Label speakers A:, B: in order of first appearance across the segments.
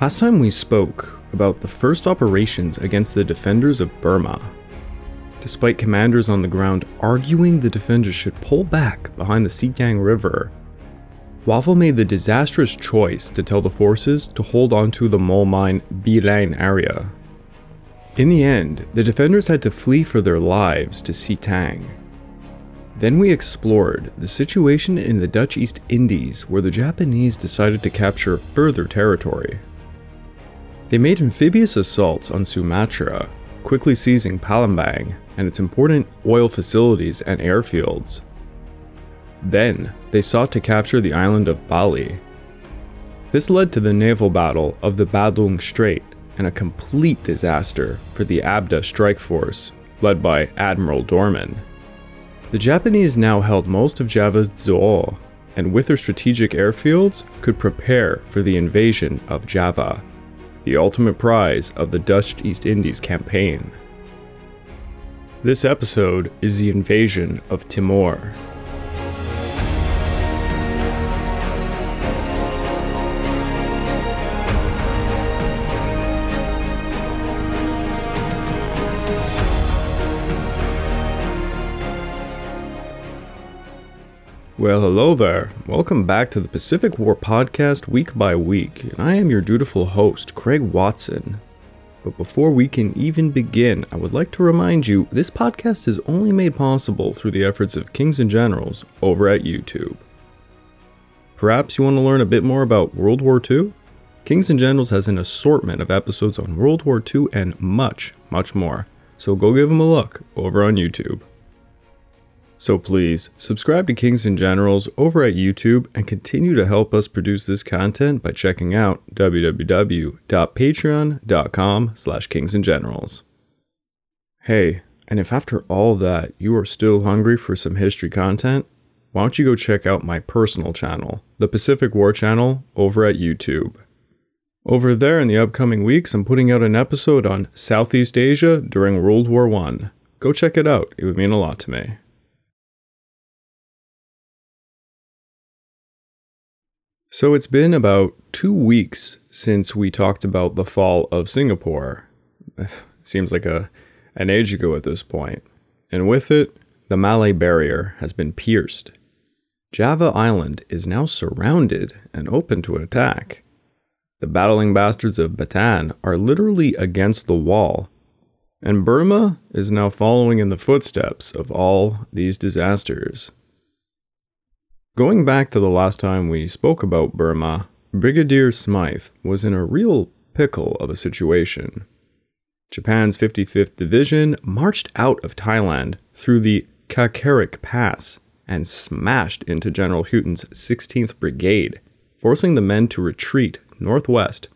A: Last time we spoke about the first operations against the defenders of Burma. Despite commanders on the ground arguing the defenders should pull back behind the Sittang River, Wavell made the disastrous choice to tell the forces to hold onto the mole mine Bilin area. In the end, the defenders had to flee for their lives to Sittang. Then we explored the situation in the Dutch East Indies where the Japanese decided to capture further territory. They made amphibious assaults on Sumatra, quickly seizing Palembang and its important oil facilities and airfields. Then, they sought to capture the island of Bali. This led to the naval battle of the Badung Strait and a complete disaster for the ABDA strike force, led by Admiral Doorman. The Japanese now held most of Java's Zo'o, and with their strategic airfields, could prepare for the invasion of Java, the ultimate prize of the Dutch East Indies campaign. This episode is the invasion of Timor. Well, hello there. Welcome back to the Pacific War Podcast week by week, and I am your dutiful host, Craig Watson. But before we can even begin, I would like to remind you this podcast is only made possible through the efforts of Kings and Generals over at YouTube. Perhaps you want to learn a bit more about World War II? Kings and Generals has an assortment of episodes on World War II and much, much more, so go give them a look over on YouTube. So please, subscribe to Kings and Generals over at YouTube and continue to help us produce this content by checking out www.patreon.com slash kingsandgenerals. Hey, and if after all that you are still hungry for some history content, why don't you go check out my personal channel, the Pacific War Channel, over at YouTube. Over there in the upcoming weeks, I'm putting out an episode on Southeast Asia during World War I. Go check it out, it would mean a lot to me. So it's been about two weeks since we talked about the fall of Singapore. It seems like a an age ago at this point. And with it, the Malay barrier has been pierced. Java Island is now surrounded and open to attack. The battling bastards of Bataan are literally against the wall, and Burma is now following in the footsteps of all these disasters. Going back to the last time we spoke about Burma, Brigadier Smythe was in a real pickle of a situation. Japan's 55th Division marched out of Thailand through the Kawkareik Pass and smashed into General Hutton's 16th Brigade, forcing the men to retreat northwest,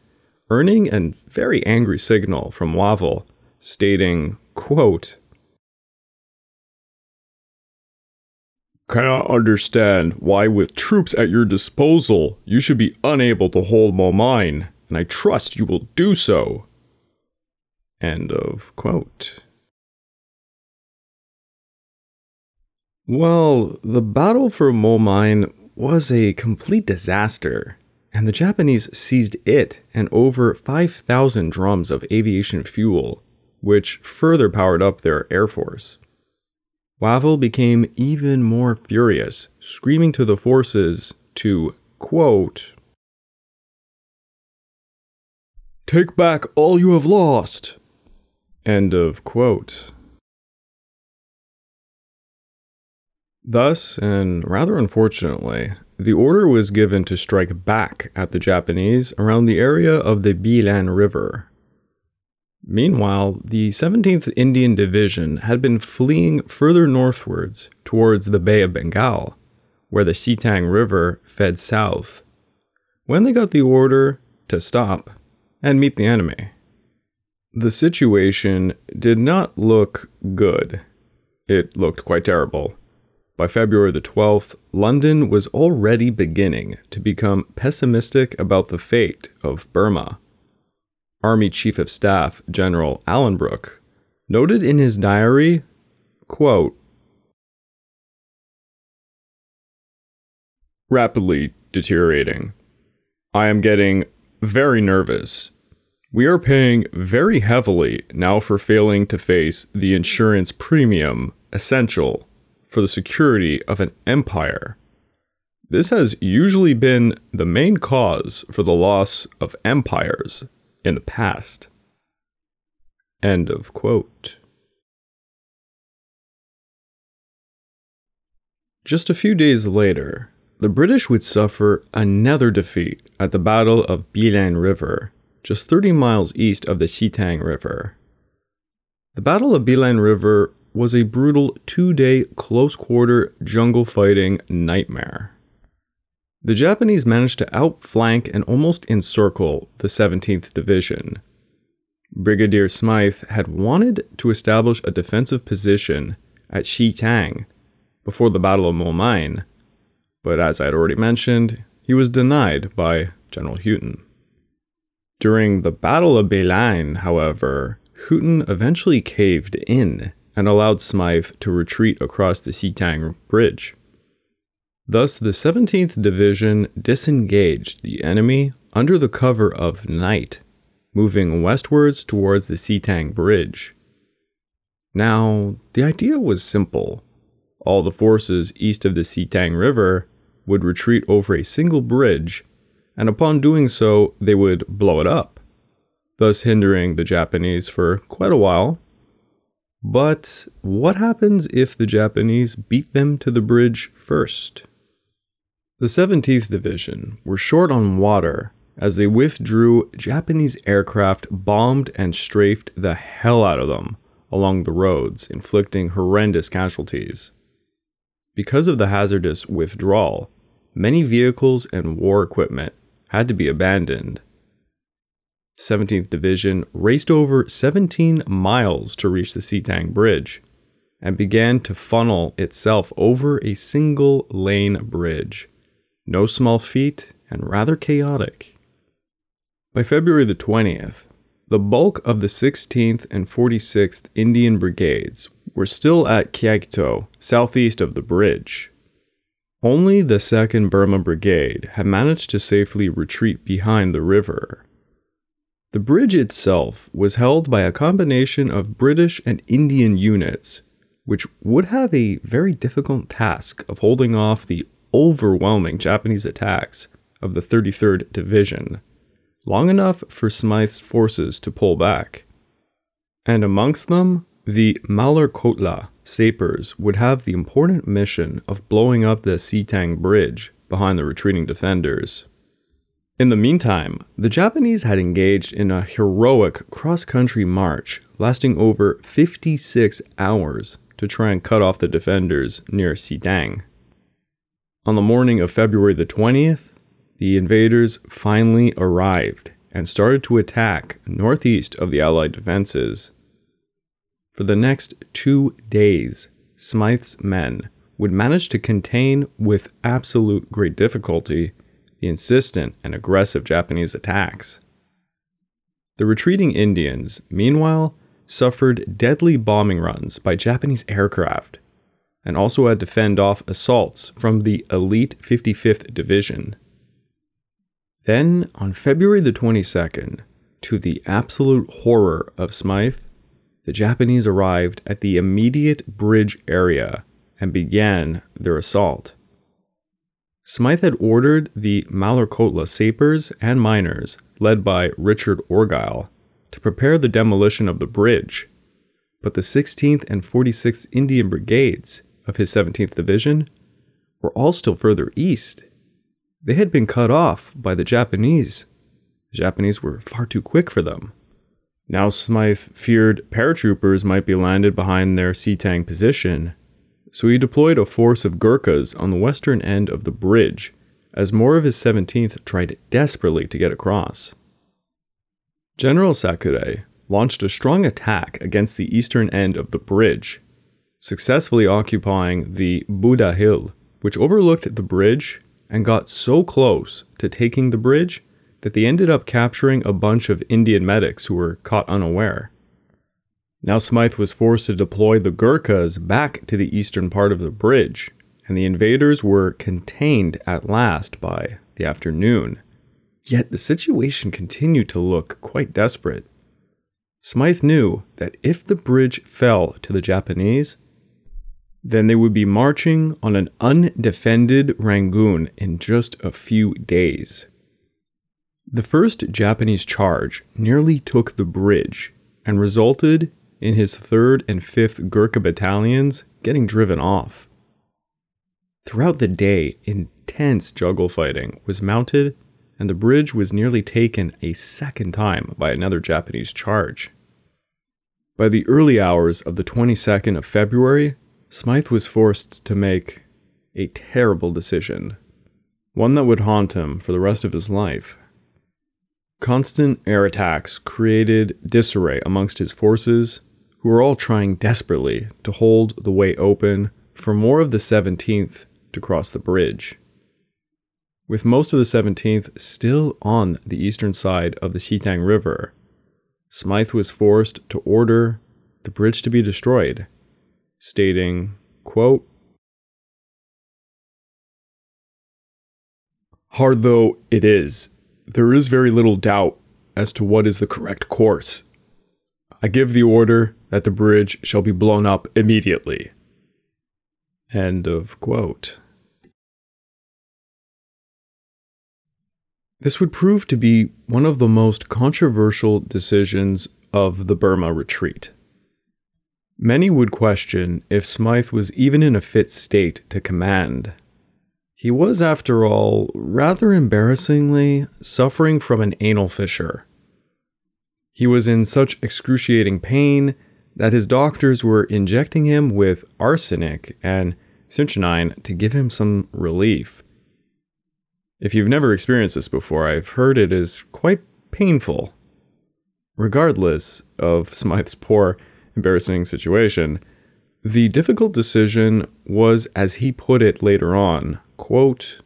A: earning a very angry signal from Wavell stating, quote, cannot understand why, with troops at your disposal, you should be unable to hold Moulmein, and I trust you will do so. End of quote. Well, the battle for Moulmein was a complete disaster, and the Japanese seized it and over 5,000 drums of aviation fuel, which further powered up their air force. Wavell became even more furious, screaming to the forces to, quote, Take back all you have lost. End of quote. Thus, and rather unfortunately, the order was given to strike back at the Japanese around the area of the Bilin River, Meanwhile, the 17th Indian Division had been fleeing further northwards towards the Bay of Bengal, where the Sittang River fed south, when they got the order to stop and meet the enemy. The situation did not look good. It looked quite terrible. By February the 12th, London was already beginning to become pessimistic about the fate of Burma. Army Chief of Staff General Alanbrooke, noted in his diary, quote, Rapidly deteriorating. I am getting very nervous. We are paying very heavily now for failing to face the insurance premium essential for the security of an empire. This has usually been the main cause for the loss of empires in the past. End of quote. Just a few days later, the British would suffer another defeat at the Battle of Bilin River, just 30 miles east of the Sittang River. The Battle of Bilin River was a brutal two day close quarter jungle fighting nightmare. The Japanese managed to outflank and almost encircle the 17th Division. Brigadier Smythe had wanted to establish a defensive position at Sittang before the Battle of Moulmein, but as I had already mentioned, he was denied by General Hutton. During the Battle of Bilin, however, Hutton eventually caved in and allowed Smythe to retreat across the Sittang Bridge. Thus, the 17th Division disengaged the enemy under the cover of night, moving westwards towards the Sittang Bridge. Now, the idea was simple. All the forces east of the Sittang River would retreat over a single bridge, and upon doing so, they would blow it up, thus hindering the Japanese for quite a while but what happens if the Japanese beat them to the bridge first? The 17th Division were short on water as they withdrew. Japanese aircraft bombed and strafed the hell out of them along the roads, inflicting horrendous casualties. Because of the hazardous withdrawal, many vehicles and war equipment had to be abandoned 17th Division raced over 17 miles to reach the Sittang Bridge and began to funnel itself over a single lane bridge. No small feat and rather chaotic. By February the 20th, the bulk of the 16th and 46th Indian Brigades were still at Kyaikto, southeast of the bridge. Only the 2nd Burma Brigade had managed to safely retreat behind the river the bridge itself was held by a combination of British and Indian units, which would have a very difficult task of holding off the overwhelming Japanese attacks of the 33rd Division, long enough for Smythe's forces to pull back. And amongst them, the Malerkotla Sappers would have the important mission of blowing up the Sittang Bridge behind the retreating defenders. In the meantime, the Japanese had engaged in a heroic cross country march lasting over 56 hours to try and cut off the defenders near Sittang. On the morning of February the 20th, the invaders finally arrived and started to attack northeast of the Allied defenses. For the next two days, Smythe's men would manage to contain with absolute great difficulty the insistent and aggressive Japanese attacks. The retreating Indians, meanwhile, suffered deadly bombing runs by Japanese aircraft and also had to fend off assaults from the elite 55th Division. Then, on February the 22nd, to the absolute horror of Smythe, the Japanese arrived at the immediate bridge area and began their assault. Smythe had ordered the Malerkotla sapers and miners, led by Richard Orgill, to prepare the demolition of the bridge, but the 16th and 46th Indian Brigades of his 17th Division were all still further east. They had been cut off by the Japanese. The Japanese were far too quick for them. Now Smythe feared paratroopers might be landed behind their Sittang position so he deployed a force of Gurkhas on the western end of the bridge as more of his 17th tried desperately to get across. General Sakurai launched a strong attack against the eastern end of the bridge, successfully occupying the Buddha Hill, which overlooked the bridge and got so close to taking the bridge that they ended up capturing a bunch of Indian medics who were caught unaware. Now Smythe was forced to deploy the Gurkhas back to the eastern part of the bridge, and the invaders were contained at last by the afternoon. Yet the situation continued to look quite desperate. Smythe knew that if the bridge fell to the Japanese, then they would be marching on an undefended Rangoon in just a few days. The first Japanese charge nearly took the bridge and resulted in his 3rd and 5th Gurkha battalions getting driven off. Throughout the day, intense juggle fighting was mounted, and the bridge was nearly taken a second time by another Japanese charge. By the early hours of the 22nd of February, Smythe was forced to make a terrible decision, one that would haunt him for the rest of his life. Constant air attacks created disarray amongst his forces, who were all trying desperately to hold the way open for more of the 17th to cross the bridge. With most of the 17th still on the eastern side of the Sittang River, Smythe was forced to order the bridge to be destroyed, stating, quote, Hard though it is, there is very little doubt as to what is the correct course. I give the order that the bridge shall be blown up immediately. End of quote. This would prove to be one of the most controversial decisions of the Burma retreat. Many would question if Smythe was even in a fit state to command. He was, after all, rather embarrassingly, suffering from an anal fissure. He was in such excruciating pain that his doctors were injecting him with arsenic and strychnine to give him some relief. If you've never experienced this before, I've heard it is quite painful. Regardless of Smythe's poor, embarrassing situation, the difficult decision was, as he put it later on, quote,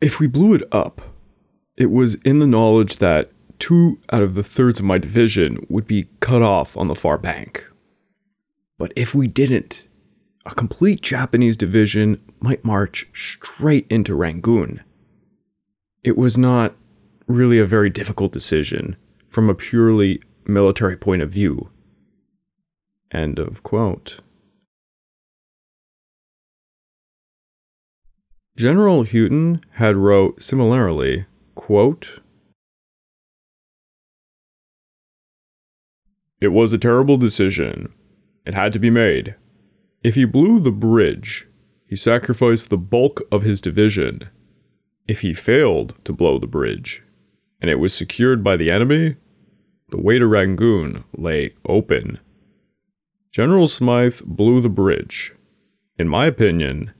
A: If we blew it up, it was in the knowledge that two out of the thirds of my division would be cut off on the far bank. But if we didn't, a complete Japanese division might march straight into Rangoon. It was not really a very difficult decision from a purely military point of view. End of quote. General Hutton had wrote similarly, quote, It was a terrible decision. It had to be made. If he blew the bridge, he sacrificed the bulk of his division. If he failed to blow the bridge, and it was secured by the enemy, the way to Rangoon lay open. General Smythe blew the bridge. In my opinion,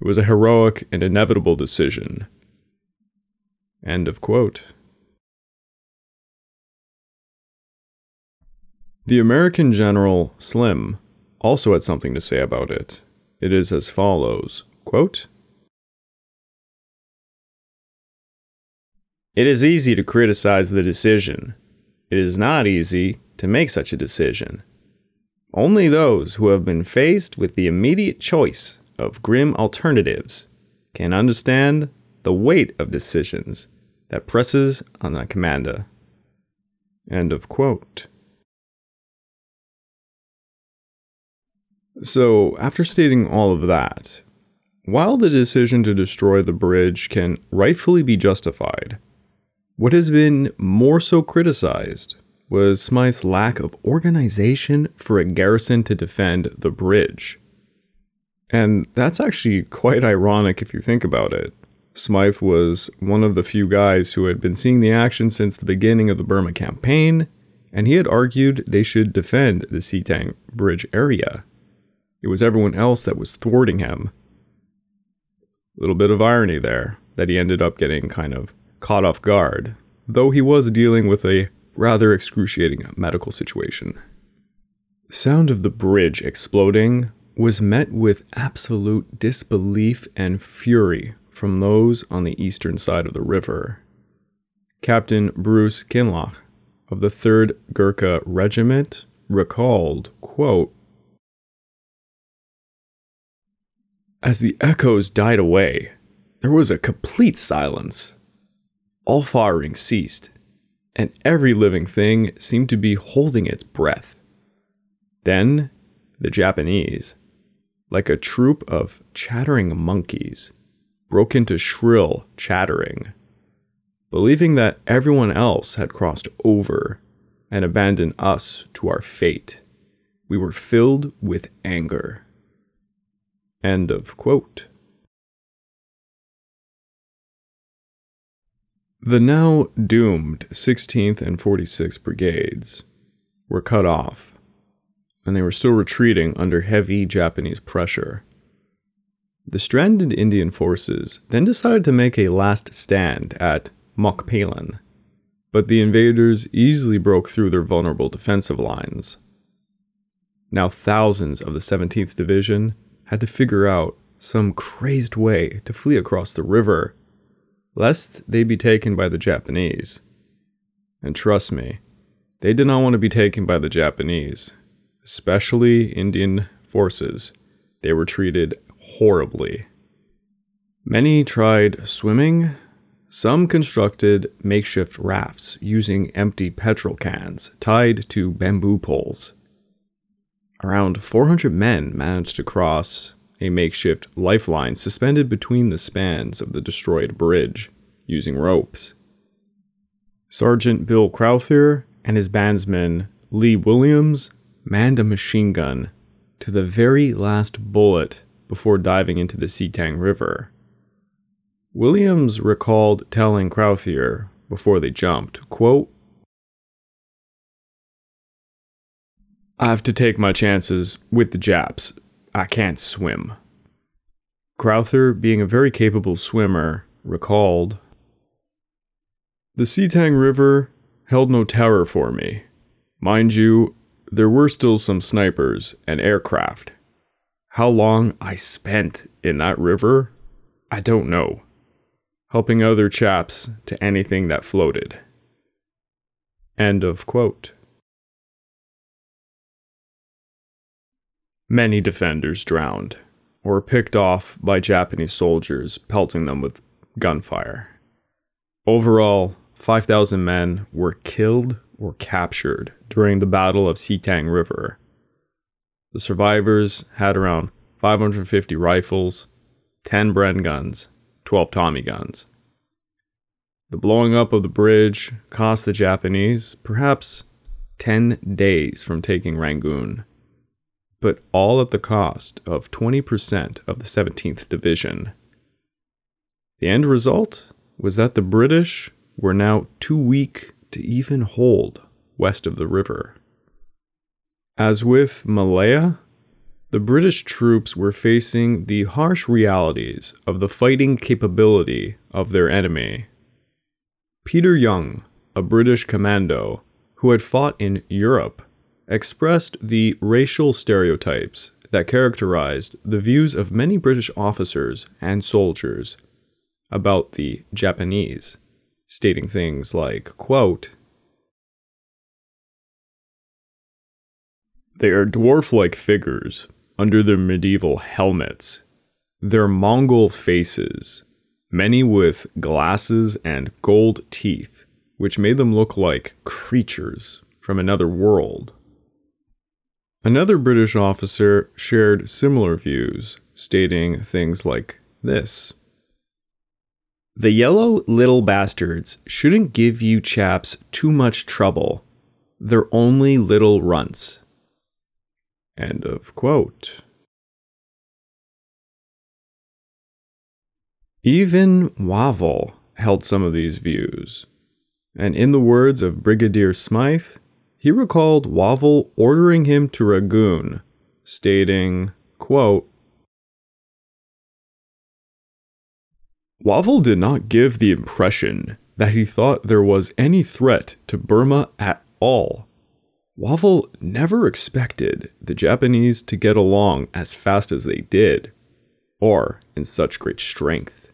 A: it was a heroic and inevitable decision. End of quote. The American general Slim also had something to say about it. It is as follows quote, It is easy to criticize the decision. It is not easy to make such a decision. Only those who have been faced with the immediate choice of grim alternatives can understand the weight of decisions that presses on the commander. End of quote. So, after stating all of that, while the decision to destroy the bridge can rightfully be justified, what has been more so criticized was Smythe's lack of organization for a garrison to defend the bridge. And that's actually quite ironic if you think about it. Smythe was one of the few guys who had been seeing the action since the beginning of the Burma campaign, and he had argued they should defend the Sittang Bridge area. It was everyone else that was thwarting him. A little bit of irony there, that he ended up getting kind of caught off guard, though he was dealing with a rather excruciating medical situation. The sound of the bridge exploding was met with absolute disbelief and fury from those on the eastern side of the river. Captain Bruce Kinloch of the 3rd Gurkha Regiment recalled, quote, As the echoes died away, there was a complete silence. All firing ceased, and every living thing seemed to be holding its breath. Then the Japanese, like a troop of chattering monkeys, broke into shrill chattering. Believing that everyone else had crossed over and abandoned us to our fate, we were filled with anger. End of quote. The now doomed 16th and 46th Brigades were cut off, and they were still retreating under heavy Japanese pressure. The stranded Indian forces then decided to make a last stand at Mokpalin, but the invaders easily broke through their vulnerable defensive lines. Now, thousands of the 17th Division had to figure out some crazed way to flee across the river, lest they be taken by the Japanese. And trust me, they did not want to be taken by the Japanese, especially Indian forces. They were treated horribly. Many tried swimming, some constructed makeshift rafts using empty petrol cans tied to bamboo poles. Around 400 men managed to cross a makeshift lifeline suspended between the spans of the destroyed bridge using ropes. Sergeant Bill Crowther and his bandsman Lee Williams manned a machine gun to the very last bullet before diving into the Sittang River. Williams recalled telling Crowther before they jumped, quote, I have to take my chances with the Japs. I can't swim. Crowther, being a very capable swimmer, recalled The Sittang River held no terror for me. Mind you, there were still some snipers and aircraft. How long I spent in that river, I don't know. Helping other chaps to anything that floated. End of quote. Many defenders drowned, or picked off by Japanese soldiers pelting them with gunfire. Overall, 5,000 men were killed or captured during the Battle of Sittang River. The survivors had around 550 rifles, 10 Bren guns, 12 Tommy guns. The blowing up of the bridge cost the Japanese perhaps 10 days from taking Rangoon but all at the cost of 20% of the 17th Division. The end result was that the British were now too weak to even hold west of the river. As with Malaya, the British troops were facing the harsh realities of the fighting capability of their enemy. Peter Young, a British commando who had fought in Europe expressed the racial stereotypes that characterized the views of many British officers and soldiers about the Japanese, stating things like, quote, They are dwarf like figures under their medieval helmets, their Mongol faces, many with glasses and gold teeth, which made them look like creatures from another world. Another British officer shared similar views, stating things like this The yellow little bastards shouldn't give you chaps too much trouble. They're only little runts. End of quote. Even Wavell held some of these views, and in the words of Brigadier Smythe, he recalled Wavell ordering him to Rangoon, stating, quote, Wavell did not give the impression that he thought there was any threat to Burma at all. Wavell never expected the Japanese to get along as fast as they did, or in such great strength.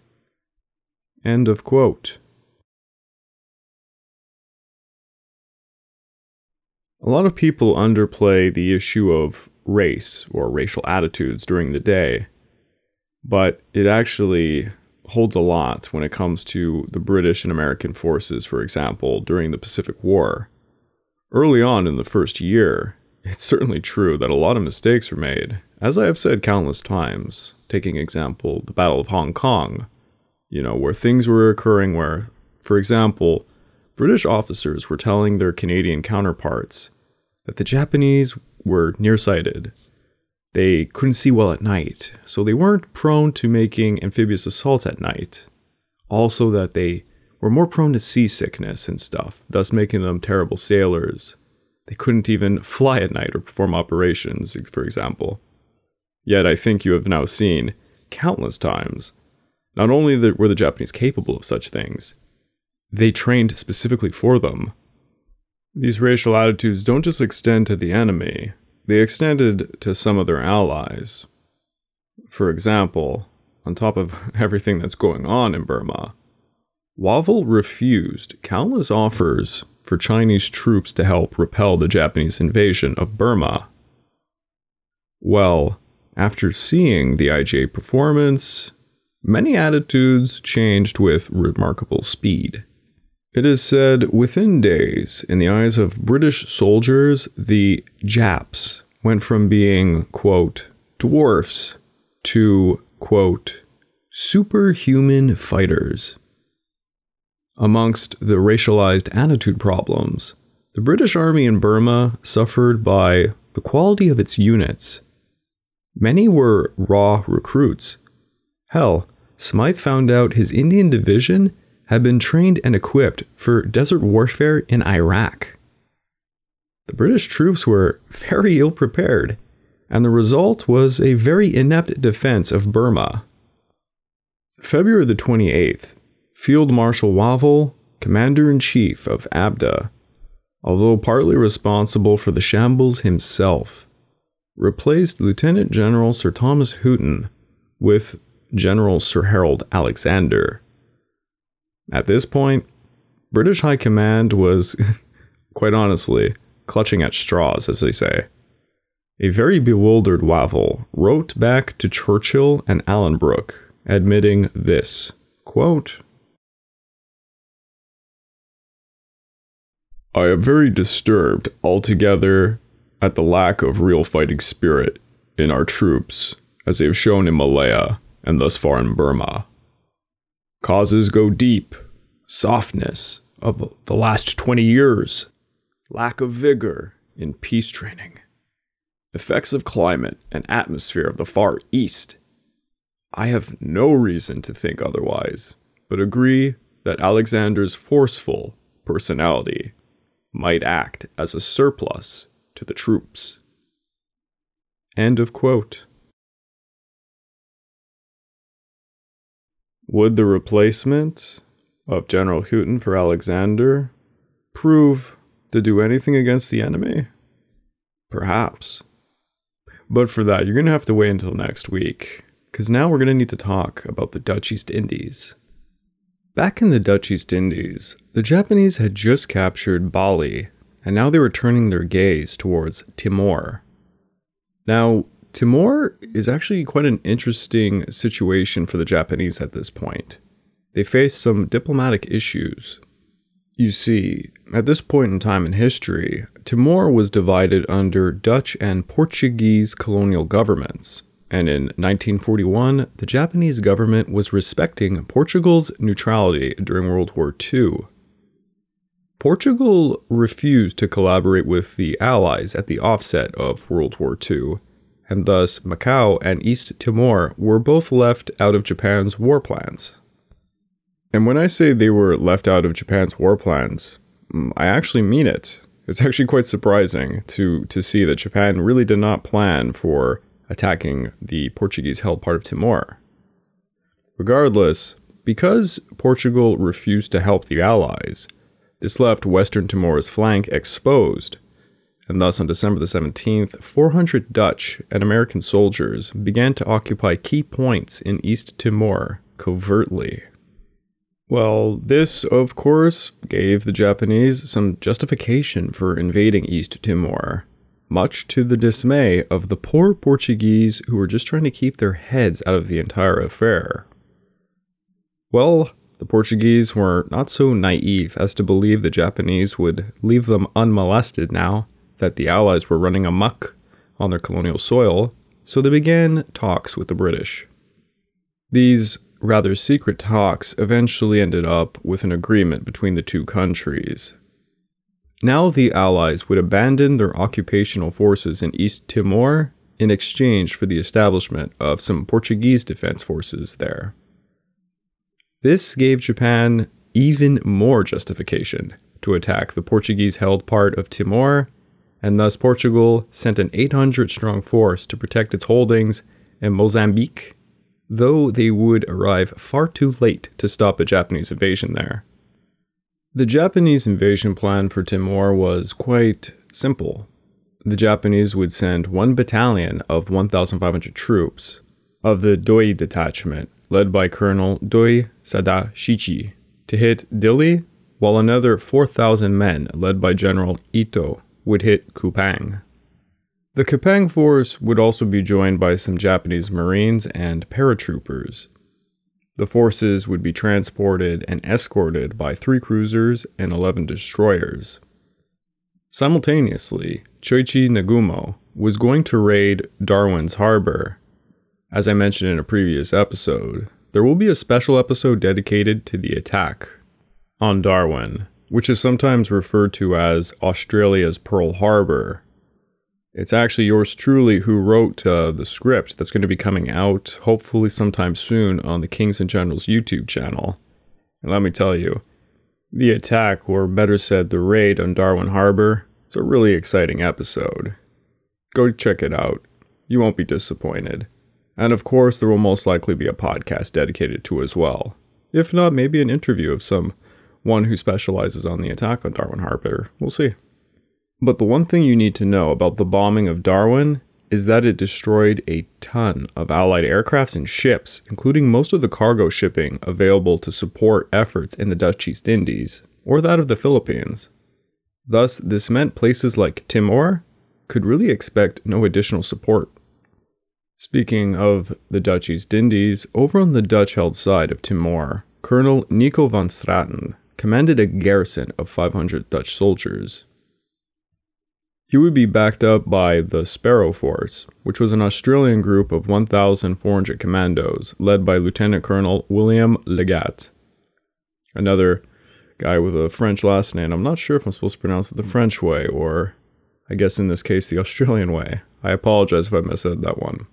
A: End of quote. A lot of people underplay the issue of race or racial attitudes during the day, but it actually holds a lot when it comes to the British and American forces, for example, during the Pacific War. Early on in the first year, it's certainly true that a lot of mistakes were made, as I have said countless times, taking example the Battle of Hong Kong, you know, where things were occurring where, for example, British officers were telling their Canadian counterparts that the Japanese were nearsighted. They couldn't see well at night, so they weren't prone to making amphibious assaults at night. Also, that they were more prone to seasickness and stuff, thus making them terrible sailors. They couldn't even fly at night or perform operations, for example. Yet I think you have now seen, countless times, not only were the Japanese capable of such things, they trained specifically for them. These racial attitudes don't just extend to the enemy, they extended to some of their allies. For example, on top of everything that's going on in Burma, Wavell refused countless offers for Chinese troops to help repel the Japanese invasion of Burma. Well, after seeing the IJA performance, many attitudes changed with remarkable speed. It is said within days, in the eyes of British soldiers, the Japs went from being, quote, dwarfs to, quote, superhuman fighters. Amongst the racialized attitude problems, the British Army in Burma suffered by the quality of its units. Many were raw recruits. Hell, Smythe found out his Indian division had been trained and equipped for desert warfare in Iraq. The British troops were very ill prepared, and the result was a very inept defense of Burma. February the 28th, Field Marshal Wavell, Commander in Chief of ABDA, although partly responsible for the shambles himself, replaced Lieutenant General Sir Thomas Hutton with General Sir Harold Alexander. At this point, British High Command was, quite honestly, clutching at straws, as they say. A very bewildered Wavell wrote back to Churchill and Alanbrooke, admitting this quote, I am very disturbed altogether at the lack of real fighting spirit in our troops, as they have shown in Malaya and thus far in Burma. Causes go deep softness of the last 20 years, lack of vigor in peace training, effects of climate and atmosphere of the Far East. I have no reason to think otherwise, but agree that Alexander's forceful personality might act as a surplus to the troops. End of quote. Would the replacement of General Hutton for Alexander prove to do anything against the enemy? Perhaps. But for that, you're going to have to wait until next week, because now we're going to need to talk about the Dutch East Indies. Back in the Dutch East Indies, the Japanese had just captured Bali, and now they were turning their gaze towards Timor. Now, Timor is actually quite an interesting situation for the Japanese at this point. They face some diplomatic issues. You see, at this point in time in history, Timor was divided under Dutch and Portuguese colonial governments, and in 1941, the Japanese government was respecting Portugal's neutrality during World War II. Portugal refused to collaborate with the Allies at the offset of World War II, and thus Macau and East Timor were both left out of Japan's war plans. And when I say they were left out of Japan's war plans, mm, I actually mean it. It's actually quite surprising to, to see that Japan really did not plan for attacking the Portuguese held part of Timor. Regardless, because Portugal refused to help the Allies, this left Western Timor's flank exposed, and thus on December the 17th, 400 Dutch and American soldiers began to occupy key points in East Timor covertly. Well, this, of course, gave the Japanese some justification for invading East Timor, much to the dismay of the poor Portuguese who were just trying to keep their heads out of the entire affair. Well, the Portuguese were not so naive as to believe the Japanese would leave them unmolested now that the Allies were running amuck on their colonial soil, so they began talks with the British. These rather secret talks eventually ended up with an agreement between the two countries. Now the Allies would abandon their occupational forces in East Timor in exchange for the establishment of some Portuguese defense forces there. This gave Japan even more justification to attack the Portuguese held part of Timor, and thus Portugal sent an 800 strong force to protect its holdings in Mozambique, though they would arrive far too late to stop a Japanese invasion there. The Japanese invasion plan for Timor was quite simple the Japanese would send one battalion of 1,500 troops of the Doi detachment, led by Colonel Doi Sadashichi, to hit Dili, while another 4,000 men, led by General Ito, would hit Kupang. The Kupang force would also be joined by some Japanese Marines and paratroopers. The forces would be transported and escorted by three cruisers and 11 destroyers. Simultaneously, Chuichi Nagumo was going to raid Darwin's harbor. As I mentioned in a previous episode, there will be a special episode dedicated to the attack on Darwin, which is sometimes referred to as Australia's Pearl Harbor. It's actually yours truly who wrote uh, the script that's going to be coming out hopefully sometime soon on the Kings and Generals YouTube channel. And let me tell you, the attack, or better said, the raid on Darwin Harbor, it's a really exciting episode. Go check it out. You won't be disappointed. And of course, there will most likely be a podcast dedicated to as well. If not, maybe an interview of some one who specializes on the attack on Darwin Harbor. We'll see. But the one thing you need to know about the bombing of Darwin is that it destroyed a ton of Allied aircrafts and ships, including most of the cargo shipping available to support efforts in the Dutch East Indies, or that of the Philippines. Thus, this meant places like Timor could really expect no additional support. Speaking of the Dutch East Indies, over on the Dutch held side of Timor, Colonel Nico van Straten commanded a garrison of 500 Dutch soldiers. He would be backed up by the Sparrow Force, which was an Australian group of 1,400 commandos led by Lieutenant Colonel William Leggatt. Another guy with a French last name. I'm not sure if I'm supposed to pronounce it the French way or, I guess in this case, the Australian way. I apologize if I missaid that one.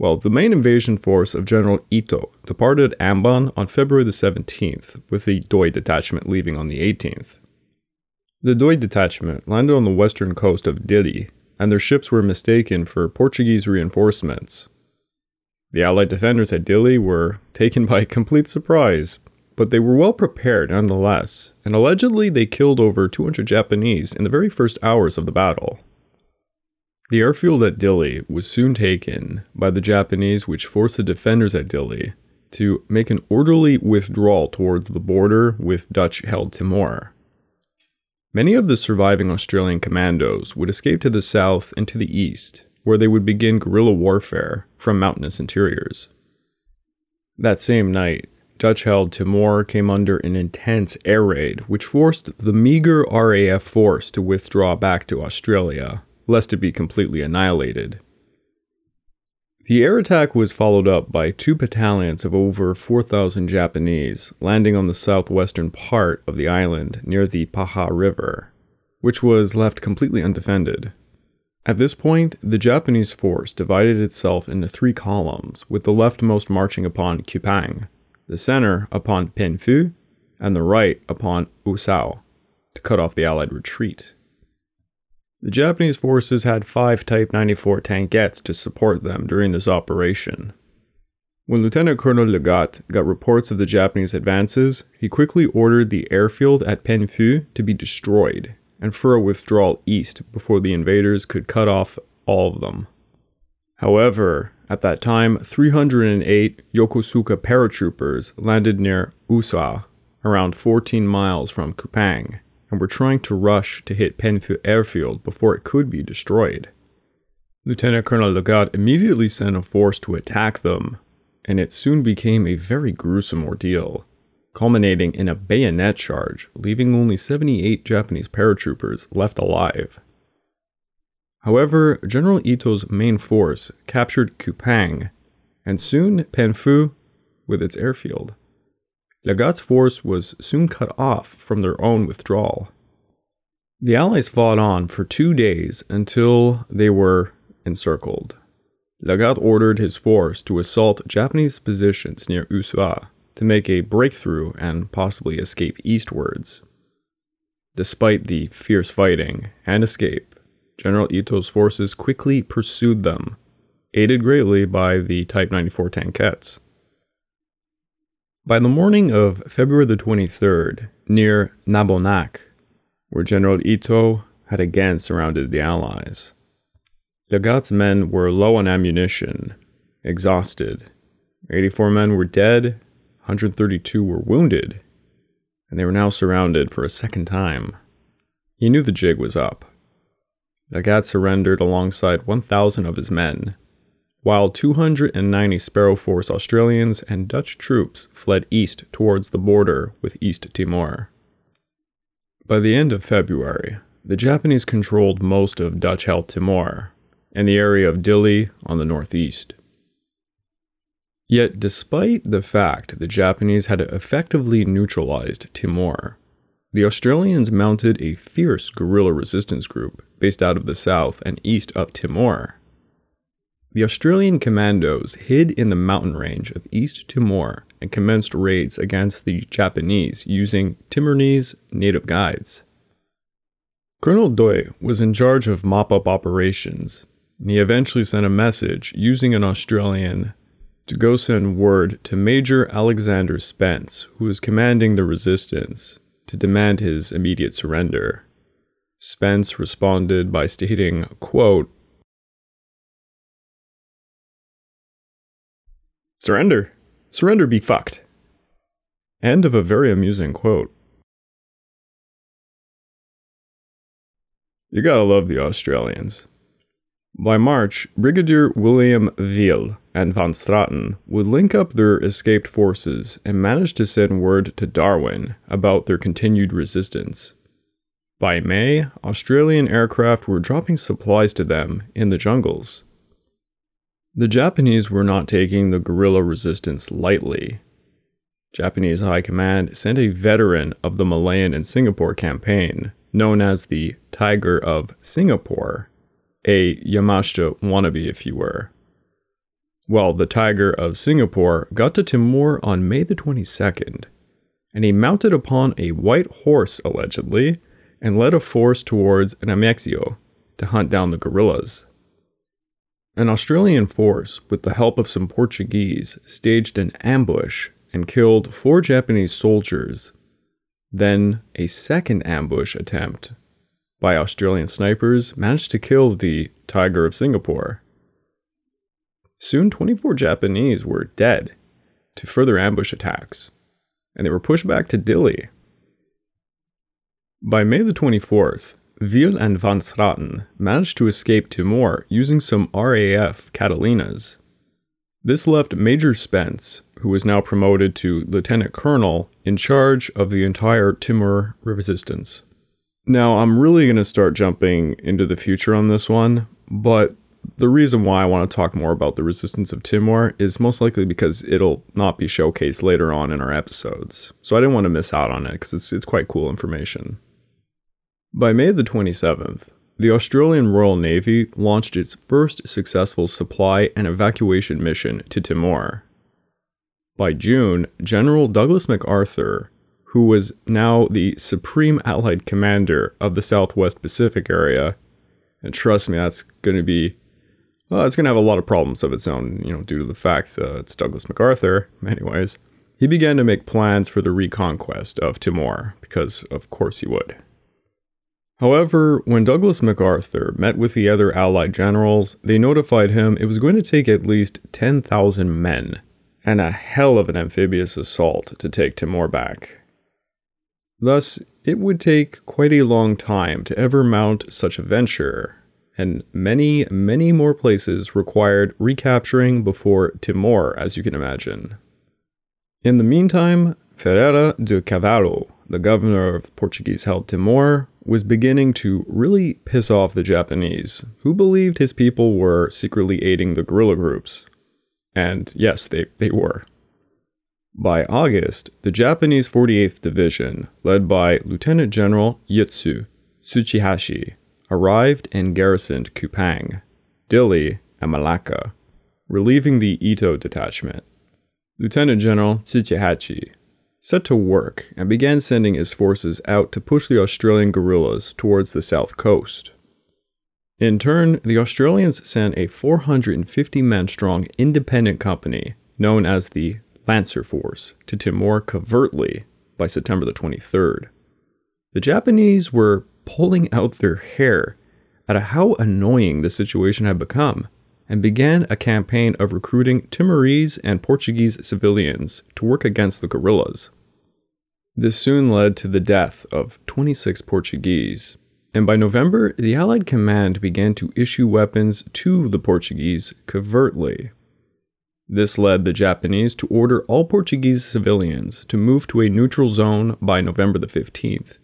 A: Well, the main invasion force of General Ito departed Ambon on February the 17th, with the Doi detachment leaving on the 18th. The Doi detachment landed on the western coast of Dili, and their ships were mistaken for Portuguese reinforcements. The Allied defenders at Dili were taken by complete surprise, but they were well prepared nonetheless, and allegedly they killed over 200 Japanese in the very first hours of the battle. The airfield at Dili was soon taken by the Japanese, which forced the defenders at Dili to make an orderly withdrawal towards the border with Dutch held Timor. Many of the surviving Australian commandos would escape to the south and to the east, where they would begin guerrilla warfare from mountainous interiors. That same night, Dutch held Timor came under an intense air raid, which forced the meager RAF force to withdraw back to Australia, lest it be completely annihilated. The air attack was followed up by two battalions of over 4,000 Japanese landing on the southwestern part of the island near the Paha River, which was left completely undefended. At this point, the Japanese force divided itself into three columns, with the leftmost marching upon Kupang, the center upon Penfui, and the right upon Usao, to cut off the Allied retreat. The Japanese forces had five Type 94 tankettes to support them during this operation. When Lieutenant Colonel Leggatt got reports of the Japanese advances, he quickly ordered the airfield at Penfui to be destroyed and for a withdrawal east before the invaders could cut off all of them. However, at that time, 308 Yokosuka paratroopers landed near Usa, around 14 miles from Kupang, and were trying to rush to hit Penfui airfield before it could be destroyed. Lieutenant Colonel Leggatt immediately sent a force to attack them, and it soon became a very gruesome ordeal, culminating in a bayonet charge, leaving only 78 Japanese paratroopers left alive. However, General Ito's main force captured Kupang, and soon Penfui with its airfield. Leggatt's force was soon cut off from their own withdrawal. The Allies fought on for two days until they were encircled. Leggatt ordered his force to assault Japanese positions near Usau to make a breakthrough and possibly escape eastwards. Despite the fierce fighting and escape, General Ito's forces quickly pursued them, aided greatly by the Type 94 tankettes. By the morning of February the 23rd, near Nabonak, where General Ito had again surrounded the Allies, Leggatt's men were low on ammunition, exhausted. 84 men were dead, 132 were wounded, and they were now surrounded for a second time. He knew the jig was up. Leggatt surrendered alongside 1,000 of his men, while 290 Sparrow Force Australians and Dutch troops fled east towards the border with East Timor. By the end of February, the Japanese controlled most of Dutch held Timor, and the area of Dili on the northeast. Yet, despite the fact the Japanese had effectively neutralized Timor, the Australians mounted a fierce guerrilla resistance group based out of the south and east of Timor. The Australian commandos hid in the mountain range of East Timor and commenced raids against the Japanese using Timorese native guides. Colonel Doi was in charge of mop up operations and he eventually sent a message using an Australian to go send word to Major Alexander Spence, who was commanding the resistance, to demand his immediate surrender. Spence responded by stating, quote, Surrender. Surrender be fucked. End of a very amusing quote. You gotta love the Australians. By March, Brigadier William Veale and Van Straten would link up their escaped forces and manage to send word to Darwin about their continued resistance. By May, Australian aircraft were dropping supplies to them in the jungles. The Japanese were not taking the guerrilla resistance lightly. Japanese High Command sent a veteran of the Malayan and Singapore campaign, known as the Tiger of Singapore, a Yamashita wannabe, if you were. Well, the Tiger of Singapore got to Timor on May the 22nd, and he mounted upon a white horse, allegedly, and led a force towards Namexico to hunt down the guerrillas. An Australian force, with the help of some Portuguese, staged an ambush and killed four Japanese soldiers. Then, a second ambush attempt by Australian snipers managed to kill the Tiger of Singapore. Soon, 24 Japanese were dead to further ambush attacks, and they were pushed back to Dili. By May the 24th, Veale and van Straten managed to escape Timor using some RAF Catalinas. This left Major Spence, who was now promoted to Lieutenant Colonel, in charge of the entire Timor resistance. Now, I'm really going to start jumping into the future on this one, but the reason why I want to talk more about the resistance of Timor is most likely because it'll not be showcased later on in our episodes. So I didn't want to miss out on it because it's, it's quite cool information. By May the 27th, the Australian Royal Navy launched its first successful supply and evacuation mission to Timor. By June, General Douglas MacArthur who was now the Supreme Allied Commander of the Southwest Pacific area. And trust me, that's going to be, well, it's going to have a lot of problems of its own, you know, due to the fact uh, it's Douglas MacArthur. Anyways, he began to make plans for the reconquest of Timor, because of course he would. However, when Douglas MacArthur met with the other Allied generals, they notified him it was going to take at least 10,000 men and a hell of an amphibious assault to take Timor back. Thus, it would take quite a long time to ever mount such a venture, and many, many more places required recapturing before Timor, as you can imagine. In the meantime, Ferreira de Carvalho, the governor of Portuguese held Timor, was beginning to really piss off the Japanese, who believed his people were secretly aiding the guerrilla groups. And yes, they, they were. By August, the Japanese 48th Division, led by Lieutenant General Yuitsu Tsuchihashi, arrived and garrisoned Kupang, Dili, and Malacca, relieving the Ito detachment. Lieutenant General Tsuchihashi set to work and began sending his forces out to push the Australian guerrillas towards the south coast. In turn, the Australians sent a 450 man strong independent company known as the Lancer Force to Timor covertly by September the 23rd. The Japanese were pulling out their hair at how annoying the situation had become and began a campaign of recruiting Timorese and Portuguese civilians to work against the guerrillas. This soon led to the death of 26 Portuguese, and by November, the Allied command began to issue weapons to the Portuguese covertly. This led the Japanese to order all Portuguese civilians to move to a neutral zone by November the 15th,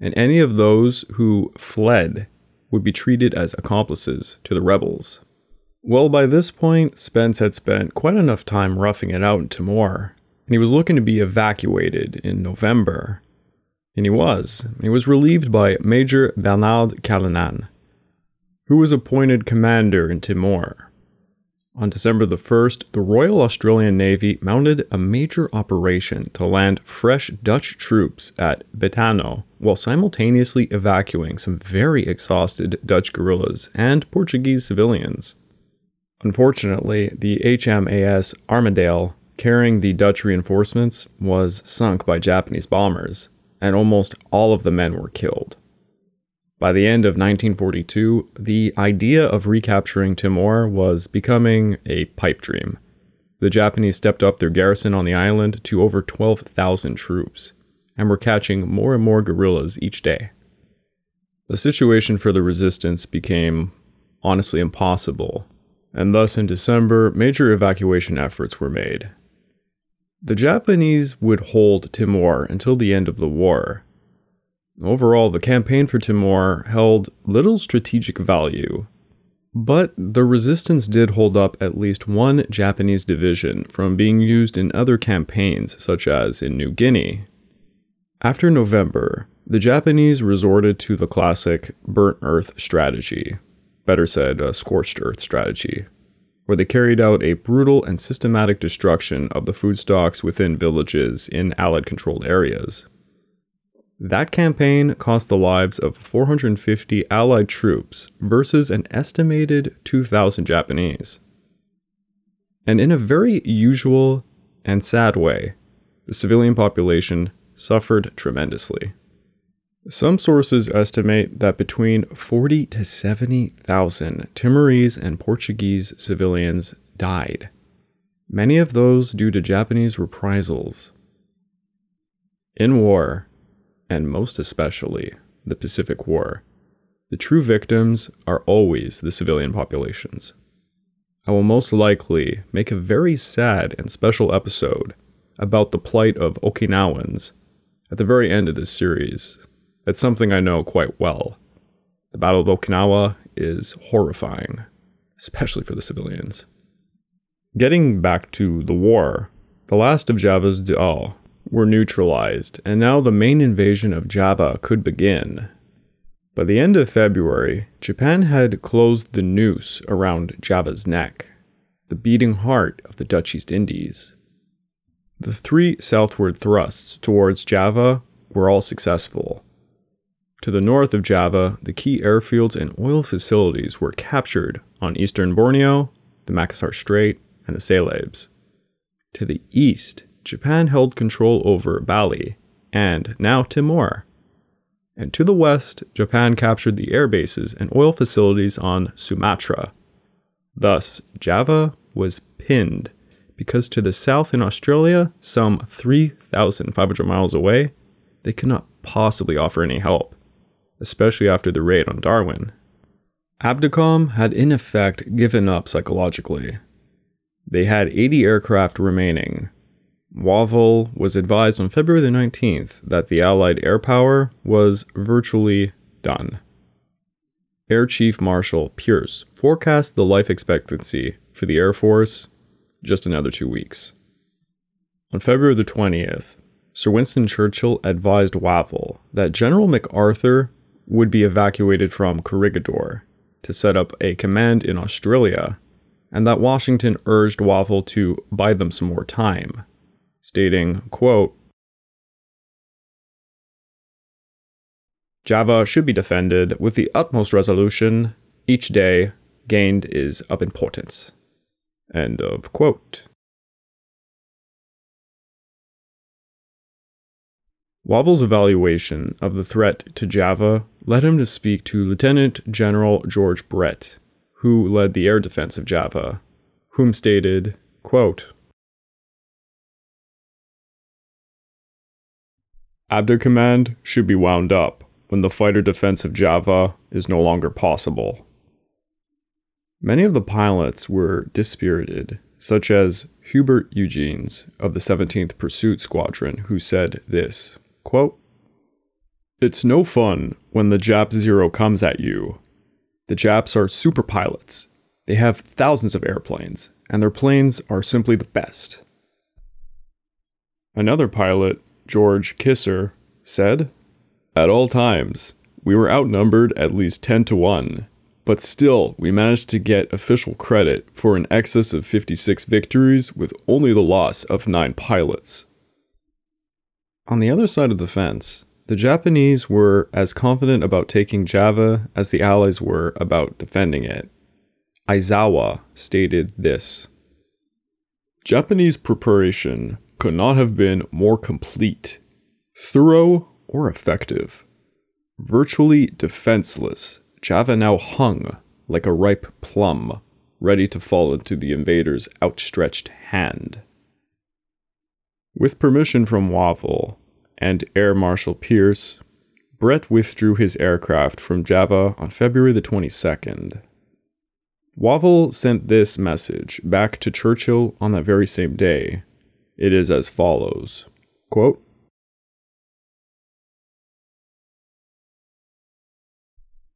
A: and any of those who fled would be treated as accomplices to the rebels. Well, by this point, Spence had spent quite enough time roughing it out in Timor, and he was looking to be evacuated in November. And he was. He was relieved by Major Bernard Callinan, who was appointed commander in Timor. On December the 1st, the Royal Australian Navy mounted a major operation to land fresh Dutch troops at Betano while simultaneously evacuating some very exhausted Dutch guerrillas and Portuguese civilians. Unfortunately, the HMAS Armadale, carrying the Dutch reinforcements, was sunk by Japanese bombers, and almost all of the men were killed. By the end of 1942, the idea of recapturing Timor was becoming a pipe dream. The Japanese stepped up their garrison on the island to over 12,000 troops, and were catching more and more guerrillas each day. The situation for the resistance became honestly impossible and thus in December, major evacuation efforts were made. The Japanese would hold Timor until the end of the war. Overall, the campaign for Timor held little strategic value, but the resistance did hold up at least one Japanese division from being used in other campaigns, such as in New Guinea. After November, the Japanese resorted to the classic burnt earth strategy, better said, a scorched earth strategy, where they carried out a brutal and systematic destruction of the food stocks within villages in Allied controlled areas. That campaign cost the lives of 450 Allied troops versus an estimated 2,000 Japanese. And in a very usual and sad way, the civilian population suffered tremendously. Some sources estimate that between 40 to 70,000 Timorese and Portuguese civilians died, many of those due to Japanese reprisals. In war, and most especially the Pacific War, the true victims are always the civilian populations. I will most likely make a very sad and special episode about the plight of Okinawans at the very end of this series it's something I know quite well. The Battle of Okinawa is horrifying, especially for the civilians. Getting back to the war, the last of Java's Dual were neutralized, and now the main invasion of Java could begin. By the end of February, Japan had closed the noose around Java's neck, the beating heart of the Dutch East Indies. The three southward thrusts towards Java were all successful, to the north of Java, the key airfields and oil facilities were captured on eastern Borneo, the Makassar Strait, and the Celebes. To the east, Japan held control over Bali and now Timor. And to the west, Japan captured the air bases and oil facilities on Sumatra. Thus, Java was pinned because to the south in Australia, some 3,500 miles away, they could not possibly offer any help especially after the raid on Darwin. ABDACOM had in effect given up psychologically. They had 80 aircraft remaining. Wavell was advised on February the 19th that the Allied air power was virtually done. Air Chief Marshal Peirse forecast the life expectancy for the Air Force just another two weeks. On February the 20th, Sir Winston Churchill advised Wavell that General MacArthur would be evacuated from Corregidor to set up a command in Australia, and that Washington urged Wavell to buy them some more time, stating, quote, Java should be defended with the utmost resolution. Each day gained is of importance. End of quote. Wavell's evaluation of the threat to Java led him to speak to Lieutenant General George Brett, who led the air defense of Java, whom stated, quote, Abda Command should be wound up when the fighter defense of Java is no longer possible. Many of the pilots were dispirited, such as Hubert Eugenes of the 17th Pursuit Squadron, who said this Quote, It's no fun when the Jap Zero comes at you. The Japs are super pilots. They have thousands of airplanes, and their planes are simply the best. Another pilot, George Kiser, said, At all times, we were outnumbered at least 10 to 1, but still we managed to get official credit for an excess of 56 victories with only the loss of 9 pilots. On the other side of the fence, the Japanese were as confident about taking Java as the Allies were about defending it. Aizawa stated this Japanese preparation could not have been more complete, thorough, or effective. Virtually defenseless, Java now hung like a ripe plum, ready to fall into the invader's outstretched hand. With permission from Wavell and Air Marshal Peirse, Brett withdrew his aircraft from Java on February the 22nd. Wavell sent this message back to Churchill on that very same day. It is as follows quote,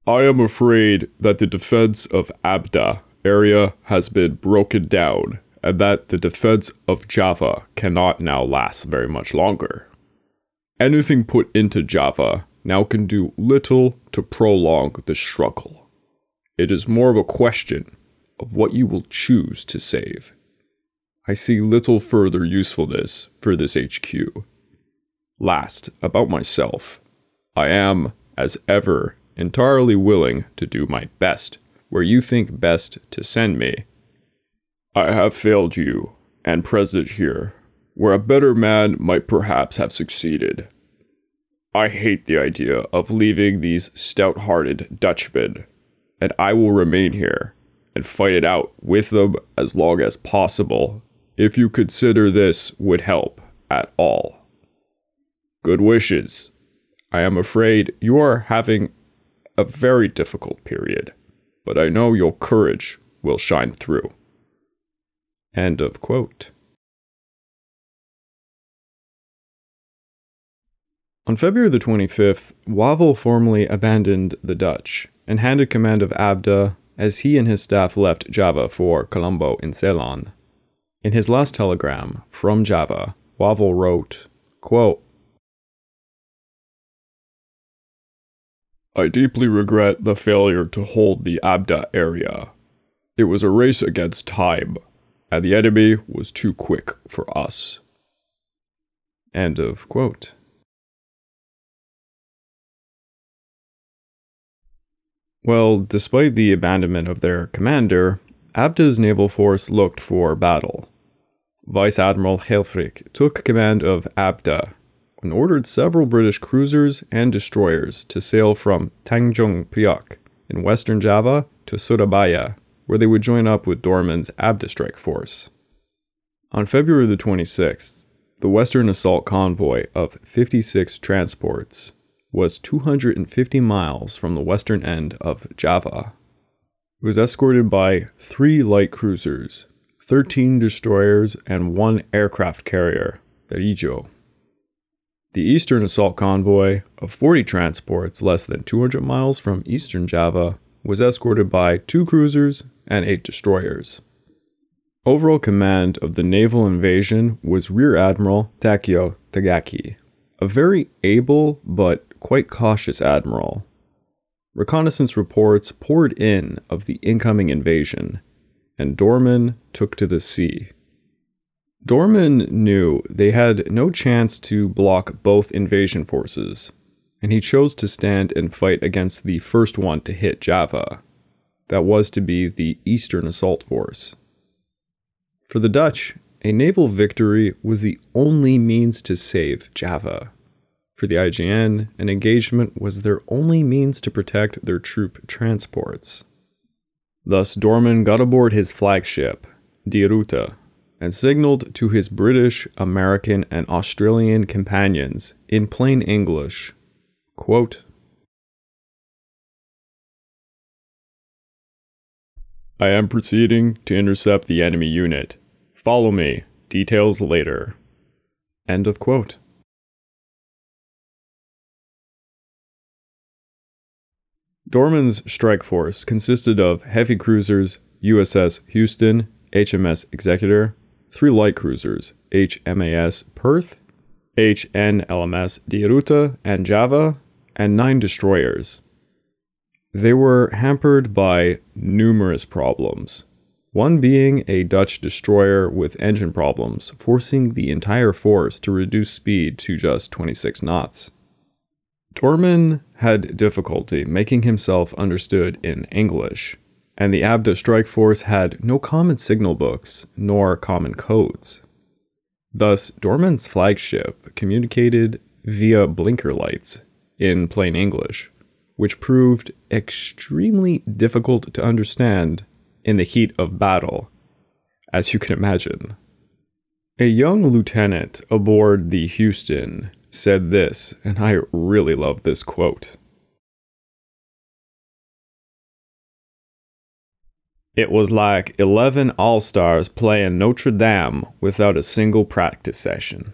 A: I am afraid that the defense of Abda area has been broken down and that the defense of Java cannot now last very much longer. Anything put into Java now can do little to prolong the struggle. It is more of a question of what you will choose to save. I see little further usefulness for this HQ. Last, about myself. I am, as ever, entirely willing to do my best where you think best to send me. I have failed you, and present here, where a better man might perhaps have succeeded. I hate the idea of leaving these stout hearted Dutchmen, and I will remain here and fight it out with them as long as possible if you consider this would help at all. Good wishes. I am afraid you are having a very difficult period, but I know your courage will shine through. End of quote. On February the 25th, Wavell formally abandoned the Dutch and handed command of Abda as he and his staff left Java for Colombo in Ceylon. In his last telegram from Java, Wavell wrote, quote, I deeply regret the failure to hold the Abda area. It was a race against time, and the enemy was too quick for us. End of quote. Well, despite the abandonment of their commander, Abda's naval force looked for battle. Vice Admiral Helfrich took command of Abda and ordered several British cruisers and destroyers to sail from Tanjung Priok in western Java to Surabaya, where they would join up with Doorman's Abda strike force. On February the 26th, the Western Assault Convoy of 56 transports was 250 miles from the western end of Java. It was escorted by three light cruisers, 13 destroyers, and one aircraft carrier, the Ijo. The Eastern Assault Convoy of 40 transports less than 200 miles from eastern Java was escorted by two cruisers and eight destroyers. Overall command of the naval invasion was Rear Admiral Takeo Takagi, a very able but quite cautious admiral. Reconnaissance reports poured in of the incoming invasion, and Doorman took to the sea. Doorman knew they had no chance to block both invasion forces, and he chose to stand and fight against the first one to hit Java. That was to be the Eastern Assault Force. For the Dutch, a naval victory was the only means to save Java. For the IJN, an engagement was their only means to protect their troop transports. Thus, Doorman got aboard his flagship, De Ruyter, and signaled to his British, American, and Australian companions in plain English quote, I am proceeding to intercept the enemy unit. Follow me. Details later. End of quote. Doorman's strike force consisted of heavy cruisers USS Houston, HMS Exeter, three light cruisers HMAS Perth, HNLMS De Ruyter and Java, and nine destroyers. They were hampered by numerous problems, one being a Dutch destroyer with engine problems, forcing the entire force to reduce speed to just 26 knots. Doorman had difficulty making himself understood in English, and the Abda strike force had no common signal books nor common codes. Thus, Doorman's flagship communicated via blinker lights in plain English, which proved extremely difficult to understand in the heat of battle, as you can imagine. A young lieutenant aboard the Houston said this, and I really love this quote. It was like 11 All Stars playing Notre Dame without a single practice session.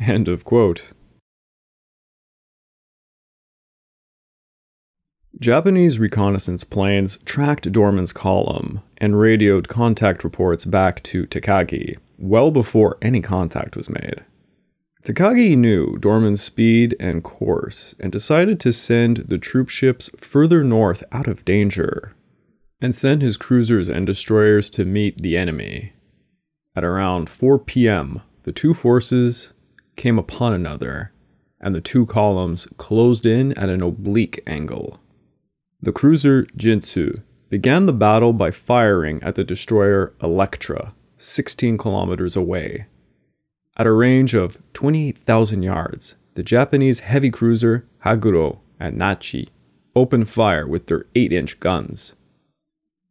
A: End of quote. Japanese reconnaissance planes tracked Doorman's column and radioed contact reports back to Takagi well before any contact was made. Takagi knew Doorman's speed and course and decided to send the troop ships further north out of danger and send his cruisers and destroyers to meet the enemy. At around 4 p.m., the two forces came upon another, and the two columns closed in at an oblique angle. The cruiser Jintsu began the battle by firing at the destroyer Electra, 16 kilometers away. At a range of 28,000 yards, the Japanese heavy cruiser Haguro and Nachi opened fire with their 8 inch guns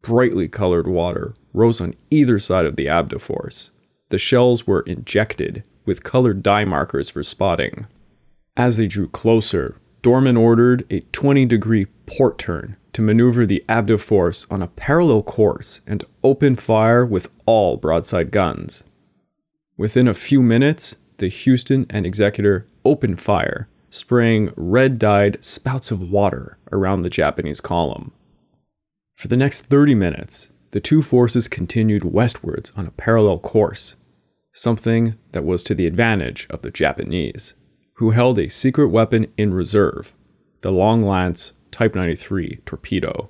A: brightly colored water rose on either side of the Abda force. The shells were injected with colored dye markers for spotting. As they drew closer, Doorman ordered a 20 degree port turn to maneuver the Abda force on a parallel course and open fire with all broadside guns. Within a few minutes, the Houston and Exeter opened fire, spraying red dyed spouts of water around the Japanese column. For the next 30 minutes, the two forces continued westwards on a parallel course, something that was to the advantage of the Japanese, who held a secret weapon in reserve the Long Lance Type 93 torpedo.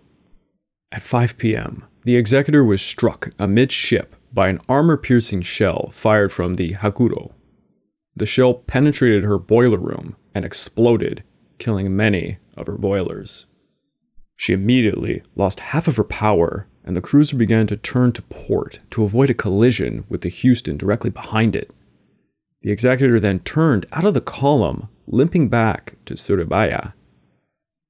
A: At 5 p.m., the Exeter was struck amidship by an armor piercing shell fired from the Haguro. The shell penetrated her boiler room and exploded, killing many of her boilers. She immediately lost half of her power, and the cruiser began to turn to port to avoid a collision with the Houston directly behind it. The Exeter then turned out of the column, limping back to Surabaya.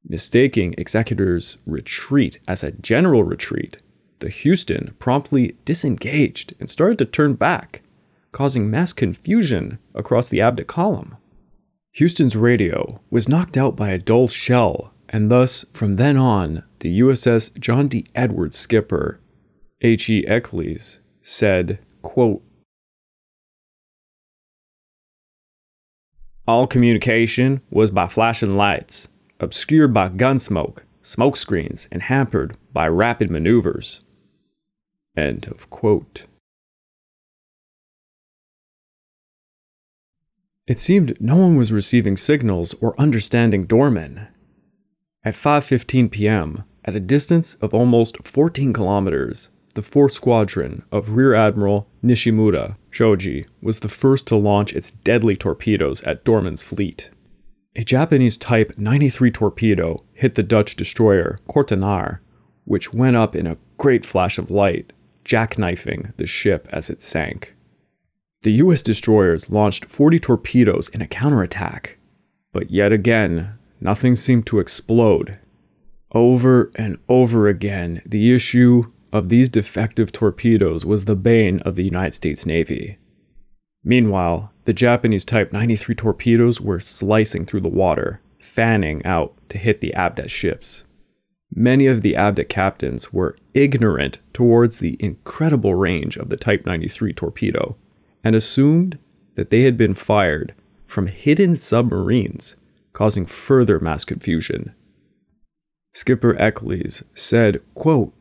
A: Mistaking Exeter's retreat as a general retreat, the Houston promptly disengaged and started to turn back, causing mass confusion across the Abda column. Houston's radio was knocked out by a dull shell and thus, from then on, the USS John D. Edwards skipper, H.E. Eccles, said, quote, All communication was by flashing lights, obscured by gun smoke, smoke screens, and hampered by rapid maneuvers. End of quote. It seemed no one was receiving signals or understanding Doorman. At 5:15 p.m., at a distance of almost 14 kilometers, the 4th Squadron of Rear Admiral Nishimura Shoji was the first to launch its deadly torpedoes at Doorman's fleet. A Japanese Type 93 torpedo hit the Dutch destroyer Kortenaer, which went up in a great flash of light, jackknifing the ship as it sank. The US destroyers launched 40 torpedoes in a counterattack, but yet again, nothing seemed to explode. Over and over again, the issue of these defective torpedoes was the bane of the United States Navy. Meanwhile, the Japanese Type 93 torpedoes were slicing through the water, fanning out to hit the Abdet ships. Many of the Abdet captains were ignorant towards the incredible range of the Type 93 torpedo and assumed that they had been fired from hidden submarines, causing further mass confusion. Skipper Eccles said, quote,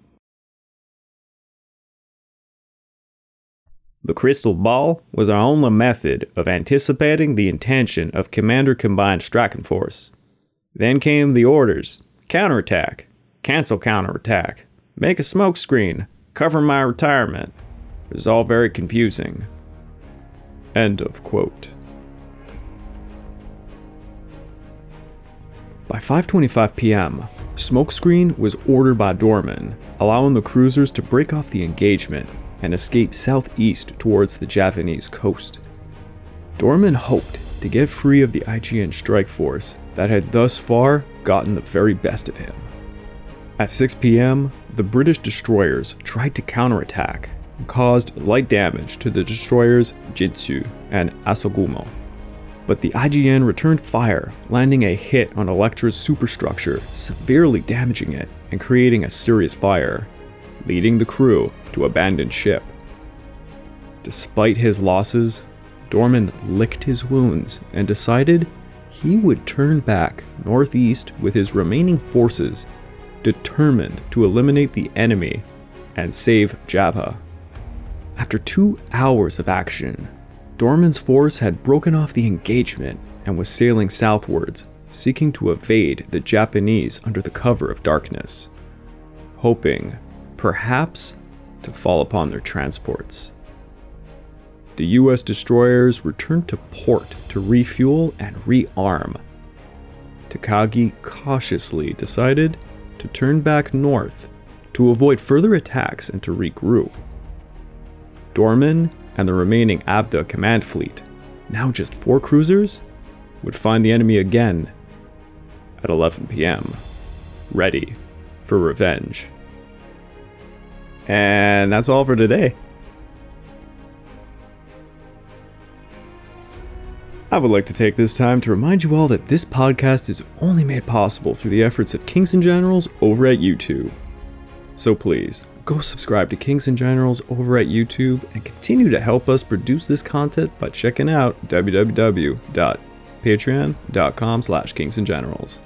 A: The crystal ball was our only method of anticipating the intention of Commander Combined Striking Force. Then came the orders counterattack, cancel counterattack, make a smoke screen, cover my retirement. It was all very confusing. End of quote. By 5:25 p.m., smokescreen was ordered by Doorman, allowing the cruisers to break off the engagement and escape southeast towards the Javanese coast. Doorman hoped to get free of the IJN strike force that had thus far gotten the very best of him. At 6 p.m., the British destroyers tried to counterattack and caused light damage to the destroyers Jintsu and Asagumo. But the IJN returned fire, landing a hit on Electra's superstructure, severely damaging it and creating a serious fire, leading the crew to abandon ship. Despite his losses, Doorman licked his wounds and decided he would turn back northeast with his remaining forces, determined to eliminate the enemy and save Java. After two hours of action, Doorman's force had broken off the engagement and was sailing southwards, seeking to evade the Japanese under the cover of darkness, hoping, perhaps, to fall upon their transports. The US destroyers returned to port to refuel and rearm. Takagi cautiously decided to turn back north to avoid further attacks and to regroup. Doorman and the remaining Abda command fleet, now just four cruisers, would find the enemy again at 11 p.m., ready for revenge. And that's all for today. I would like to take this time to remind you all that this podcast is only made possible through the efforts of Kings and Generals over at YouTube. So please, go subscribe to Kings and Generals over at YouTube and continue to help us produce this content by checking out www.patreon.com slash Kings and Generals.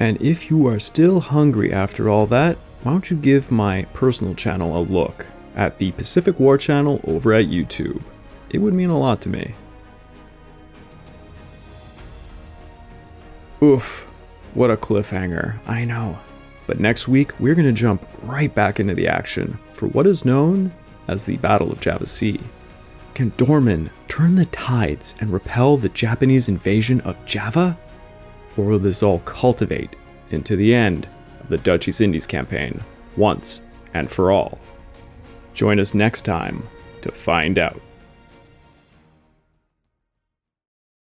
A: And if you are still hungry after all that, why don't you give my personal channel a look at the Pacific War channel over at YouTube? It would mean a lot to me. Oof, what a cliffhanger, I know. But next week, we're going to jump right back into the action for what is known as the Battle of Java Sea. Can Doorman turn the tides and repel the Japanese invasion of Java? Or will this all cultivate into the end of the Dutch East Indies campaign once and for all. Join us next time to find out.